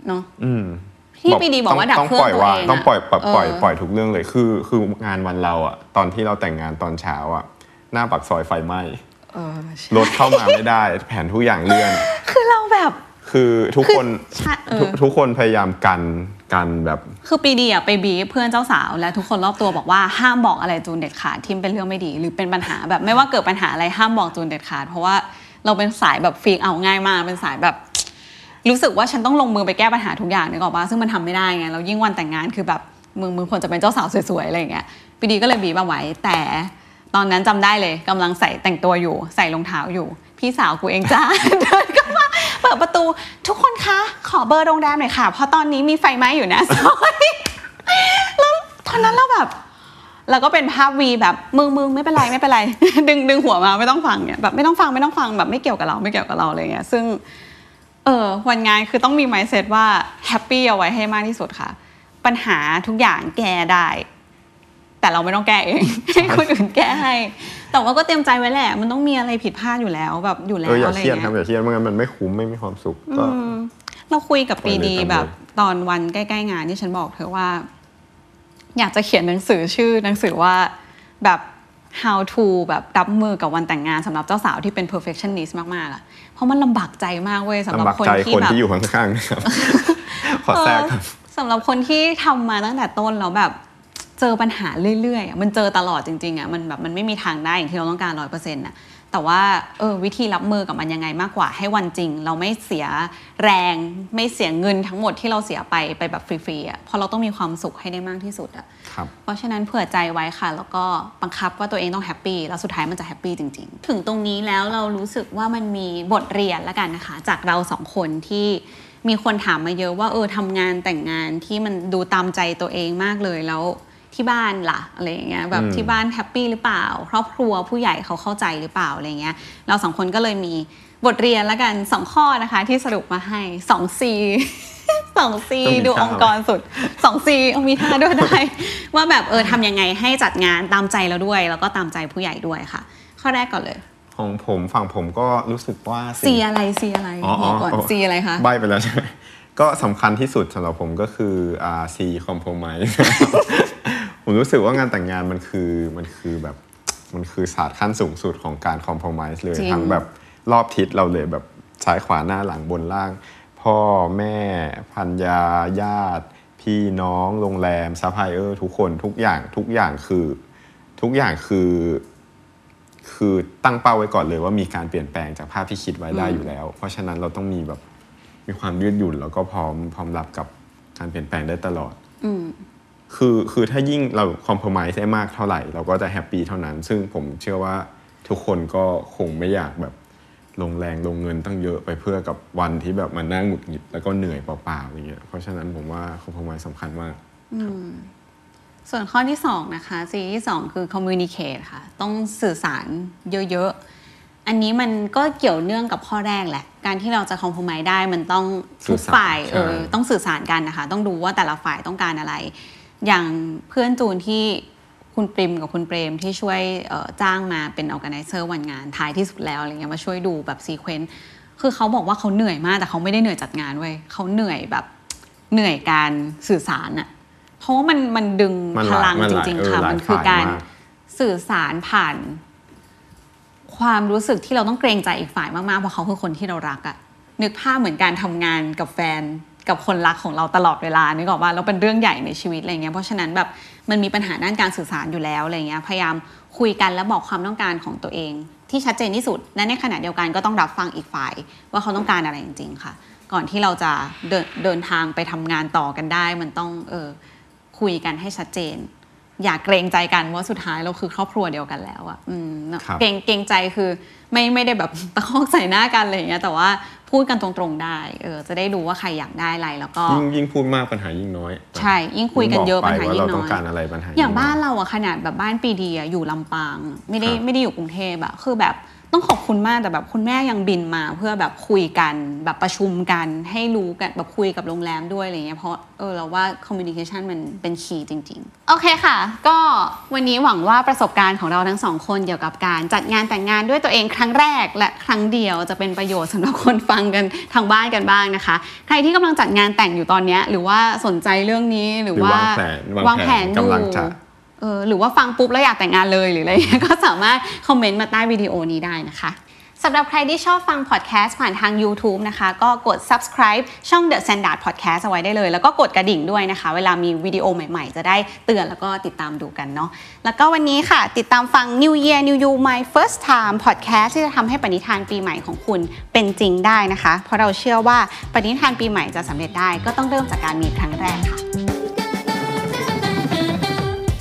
เนาะอืมพี่ปีดีบอกว่าดับต้องเครื่องปล่อยตัววางเองต้องปล่อยปล่อยเออปล่อยปล่อยทุกเรื่องเลยคือคืองานวันเราอะตอนที่เราแต่งงานตอนเช้าอะหน้าปากซอยไฟไหม้เออใช่รถเข้ามาไม่ได้ แผนทุกอย่างเลื่อน คือเราแบบ คือทุกคนใช่เออ ทุกทุกคนพยายามกันกันแบบคือปีดีอะไปบีบเพื่อนเจ้าสาวและทุกคนรอบตัวบอกว่าห้ามบอกอะไรจูนเด็ดขาดที่เป็นเรื่องไม่ดี หรือเป็นปัญหาแบบไม่ว่าเกิดปัญหาอะไรห้ามบอกจูนเด็ดขาด เพราะว่าเราเป็นสายแบบฟีกเอาง่ายมากเป็นสายแบบ รู้สึกว่าฉันต้องลงมือไปแก้ปัญหาทุกอย่างนึกออกปะซึ่งมันทำไม่ได้ไงแล้วยิ่งวันแต่งงานคือแบบมึงมึงควรจะเป็นเจ้าสาวสวยๆอะไรอย่างเงี้ยปีดีก็เลยบีบมาไว้ แต่ตอนนั้นจำได้เลยกำลังใส่แต่งตัวอยู่ ใส่รองเท้าอยู่ พี่สาวกูเองจ้า เดิน เปิดประตูทุกคนคะ ขอเบอร์โรงแรมหน่อยค่ะ เพราะตอนนี้มีไฟไหม้อยู่นะซอยแล้วตอนนั้นเราแบบแล้วก็เป็นภาพวีแบบมึงมึงไม่เป็นไรไม่เป็นไร ดึงดึงหัวมาไม่ต้องฟังเนี่ยแบบไม่ต้องฟังไม่ต้องฟังแบบไม่เกี่ยวกับเราไม่เกี่ยวกับเราอะไรเงี้ยซึ่งเออวันงานคือต้องมี mindset ว่าแฮปปี้เอาไว้ให้มากที่สุดค่ะ ปัญหาทุกอย่างแก้ได้ แต่เราไม่ต้องแก้เองให้คนอื่นแก้ให้ แต่ว่าก็เตรียมใจไว้แหละ มันต้องมีอะไรผิดพลาดอยู่แล้วแบบอยู่แล้วเอออย่าเครียดอะไรเงี้ยครับอย่าเครียดไม่งั้นมันไม่คุ้มไม่มีความสุขก็อืมเราคุยกับปรีดีปล่อยเลยแบบตอนวันใกล้ๆงานที่ฉันบอกเธอว่า อยากจะเขียนหนังสือชื่อหนังสือว่าแบบ how to แบบรับมือกับวันแต่งงานสำหรับเจ้าสาวที่เป็น perfectionist มากๆอะเพราะมันลำบากใจมากเว้ยสำหรับลำบากคนใจที่คนแบบที่อยู่ข้างๆนะครับขอแทรกครับเออสำหรับคนที่ทำมาตั้งแต่ต้นแล้วแบบ เจอปัญหาเรื่อยๆอะมันเจอตลอดจริงๆอะมันแบบมันไม่มีทางได้อย่างที่เราต้องการร้อยเปอร์เซ็นต์อะแต่ว่าเออวิธีรับมือกับมันยังไงมากกว่าให้วันจริง เราไม่เสียแรงไม่เสียเงินทั้งหมดที่เราเสียไปไปแบบฟรีๆอะเพราะเราต้องมีความสุขให้ได้มากที่สุดอะครับเพราะฉะนั้นเผื่อใจไว้ค่ะ แล้วก็บังคับว่าตัวเองต้อง happy แล้วสุดท้ายมันจะ happy จริง ๆ ถึงตรงนี้แล้วเรารู้สึกว่ามันมีบทเรียนแล้วกันนะคะ จากเราสองคนที่มีคนถามมาเยอะว่าเออทำงานแต่งงานที่มันดูตามใจตัวเองมากเลยแล้ว ที่บ้านล่ะอะไรอย่างเงี้ยแบบอืมที่บ้าน happy หรือเปล่า ครอบครัวผู้ใหญ่เขาเข้าใจหรือเปล่าอะไรเงี้ยเราสองคนก็เลยมีบทเรียนแล้วกันสองข้อนะคะที่สรุปมาให้สอง C สอง C ต้องมีดูท่าองค์กรสุดสอง C เอามีท่าด้วยได้ ว่าแบบเออทำยังไงให้จัดงานตามใจเราด้วย แล้วก็ตามใจผู้ใหญ่ด้วยค่ะ ข้อแรกก่อนเลย ของผมฝั่งผมก็รู้สึกว่า C สิ่งอะไร C อะไรอ๋อบอกก่อนอ๋อ C อะไรคะใบไปแล้วใช่ไหมก็สำคัญที่สุดสำหรับผมก็คืออ่า C compromise ผมรู้สึกว่างานแต่งงานมันคือมันคือแบบมันคือศาสตร์ขั้นสูงสุดของการ compromise เลยจริงทั้งแบบรอบทิศเราเลยแบบซ้ายขวาหน้าหลังบนล่าง พ่อแม่ภรรยาญาติ พี่น้องโรงแรมซัพพลายเออร์ทุกคนทุกอย่างทุกอย่างคือทุกอย่างคือ คือตั้งเป้าไว้ก่อนเลยว่ามีการเปลี่ยนแปลงจากภาพที่คิดไว้ได้อยู่แล้ว เพราะฉะนั้นเราต้องมีแบบมีความยืดหยุ่นแล้วก็พร้อมพร้อมรับกับการเปลี่ยนแปลงได้ตลอดอืม คือคือถ้ายิ่งเรา compromise ได้มากเท่าไหร่ เราก็จะ happy เท่านั้น ซึ่งผมเชื่อว่าทุกคนก็คงไม่อยากแบบลงแรงลงเงินตั้งเยอะไปเพื่อกับวันที่แบบมันนั่งหงุดหงิดแล้วก็เหนื่อยเปล่าๆอย่างเงี้ยเพราะฉะนั้นผมว่า compromise สำคัญมากส่วนข้อที่สองนะคะซีที่สองคือ communicate ค่ะ ต้องสื่อสารเยอะๆ อันนี้มันก็เกี่ยวเนื่องกับข้อแรกแหละ การที่เราจะคอม p r o m i s e ได้มันต้องสื่ทุอกสารฝ่ายเออใช่ต้องสื่อสารกันนะคะ ต้องดูว่าแต่ละฝ่ายต้องการอะไร อย่างเพื่อนจูนที่คุณปริมกับคุณเปรมที่ช่วยเอ่อจ้างมาเป็น organizer วันงานท้ายที่สุดแล้วอะไรเงี้ยมาช่วยดูแบบซีเควนต์คือเขาบอกว่าเขาเหนื่อยมากแต่เขาไม่ได้เหนื่อยจัดงานเว้ยเขาเหนื่อยแบบเหนื่อยการสื่อสารอะเพราะว่ามันมันดึงมันพหลายลังมันจหลายริงเออๆค่ะหลายมันคือฝ่ายการมากสื่อสารผ่าน ความรู้สึกที่เราต้องเกรงใจอีกฝ่ายมากๆเพราะเขาคือคนที่เรารักอะนึกภาพเหมือนการทำงานกับแฟน กับคนรักของเราตลอดเวลานึกออกว่าแล้วเป็นเรื่องใหญ่ในชีวิตอะไรเงี้ยเพราะฉะนั้นแบบมันมีปัญหาด้านการสื่อสารอยู่แล้วอะไรเงี้ยพยายามคุยกันแล้วบอกความต้องการของตัวเอง ที่ชัดเจนที่สุดและในขณะเดียวกันก็ต้องรับฟังอีกฝ่าย ว่าเขาต้องการอะไรจริง ๆ ค่ะ ก่อนที่เราจะเดินเดินทางไปทำงานต่อกันได้ มันต้องเออคุยกันให้ชัดเจน อย่าเกรงใจกันว่าสุดท้ายเราคือครอบครัวเดียวกันแล้วอะอืมเนอะครับเกรงเกรงใจคือไม่ไม่ได้แบบตะคอกใส่หน้ากันอะไรอย่างเงี้ยแต่ว่า พูดกันตรงๆได้เออจะได้รู้ว่าใครอยากได้อะไรแล้วก็ยิ่งยิ่งพูดมากปัญหายิ่งน้อย ใช่ ยิ่งคุยกันเยอะบปัญหาไปว่ายิ่เรางน้ต้อองยการอะไรปัญหาอย่างน้บ้านเราอะขนาดแบบบ้านปีดีอะอยู่ลำปาง ไม่ได้ครับไม่ได้อยู่กรุงเทพอะคือแบบ ต้องขอบคุณมากแต่แบบคุณแม่ยังบินมาเพื่อแบบคุยกันแบบประชุมกันให้รู้กันแบบคุยกับโรงแรมด้วยอะไรเงี้ยเพราะเออเราว่าคอมมิวนิเคชันมันเป็นคีย์จริง ๆ โอเคค่ะ ก็วันนี้หวังว่าประสบการณ์ของเราทั้งสองคนเกี่ยวกับการจัดงานแต่งงานด้วยตัวเองครั้งแรก และครั้งเดียวจะเป็นประโยชน์สำหรับคนฟังกันทางบ้านกันบ้างนะคะ ใครที่กำลังจัดงานแต่งอยู่ตอนเนี้ยหรือว่าสนใจเรื่องนี้หรือหรือว่าวางแผนวางแผนอยู่กำลังจะ เออหรือว่าฟังปุ๊บแล้วอยากแต่งงานเลยหรืออะไรก็สามารถคอมเมนต์มาใต้วิดีโอนี้ได้นะคะสำหรับใครที่ชอบฟังพอดแคสต์ผ่านทาง YouTube นะคะ ก็กด subscribe ช่อง The Standard Podcast เอาไว้ได้เลย แล้วก็กดกระดิ่งด้วยนะคะ เวลามีวิดีโอใหม่ๆ จะได้เตือนแล้วก็ติดตามดูกันเนาะแล้วก็วันนี้ค่ะ ติดตามฟัง New Year New You My First Time Podcast ที่จะทำให้ปณิธานปีใหม่ของคุณเป็นจริงได้นะคะ เพราะเราเชื่อว่าปณิธานปีใหม่จะสำเร็จได้ก็ต้องเริ่มจากการมีครั้งแรกค่ะ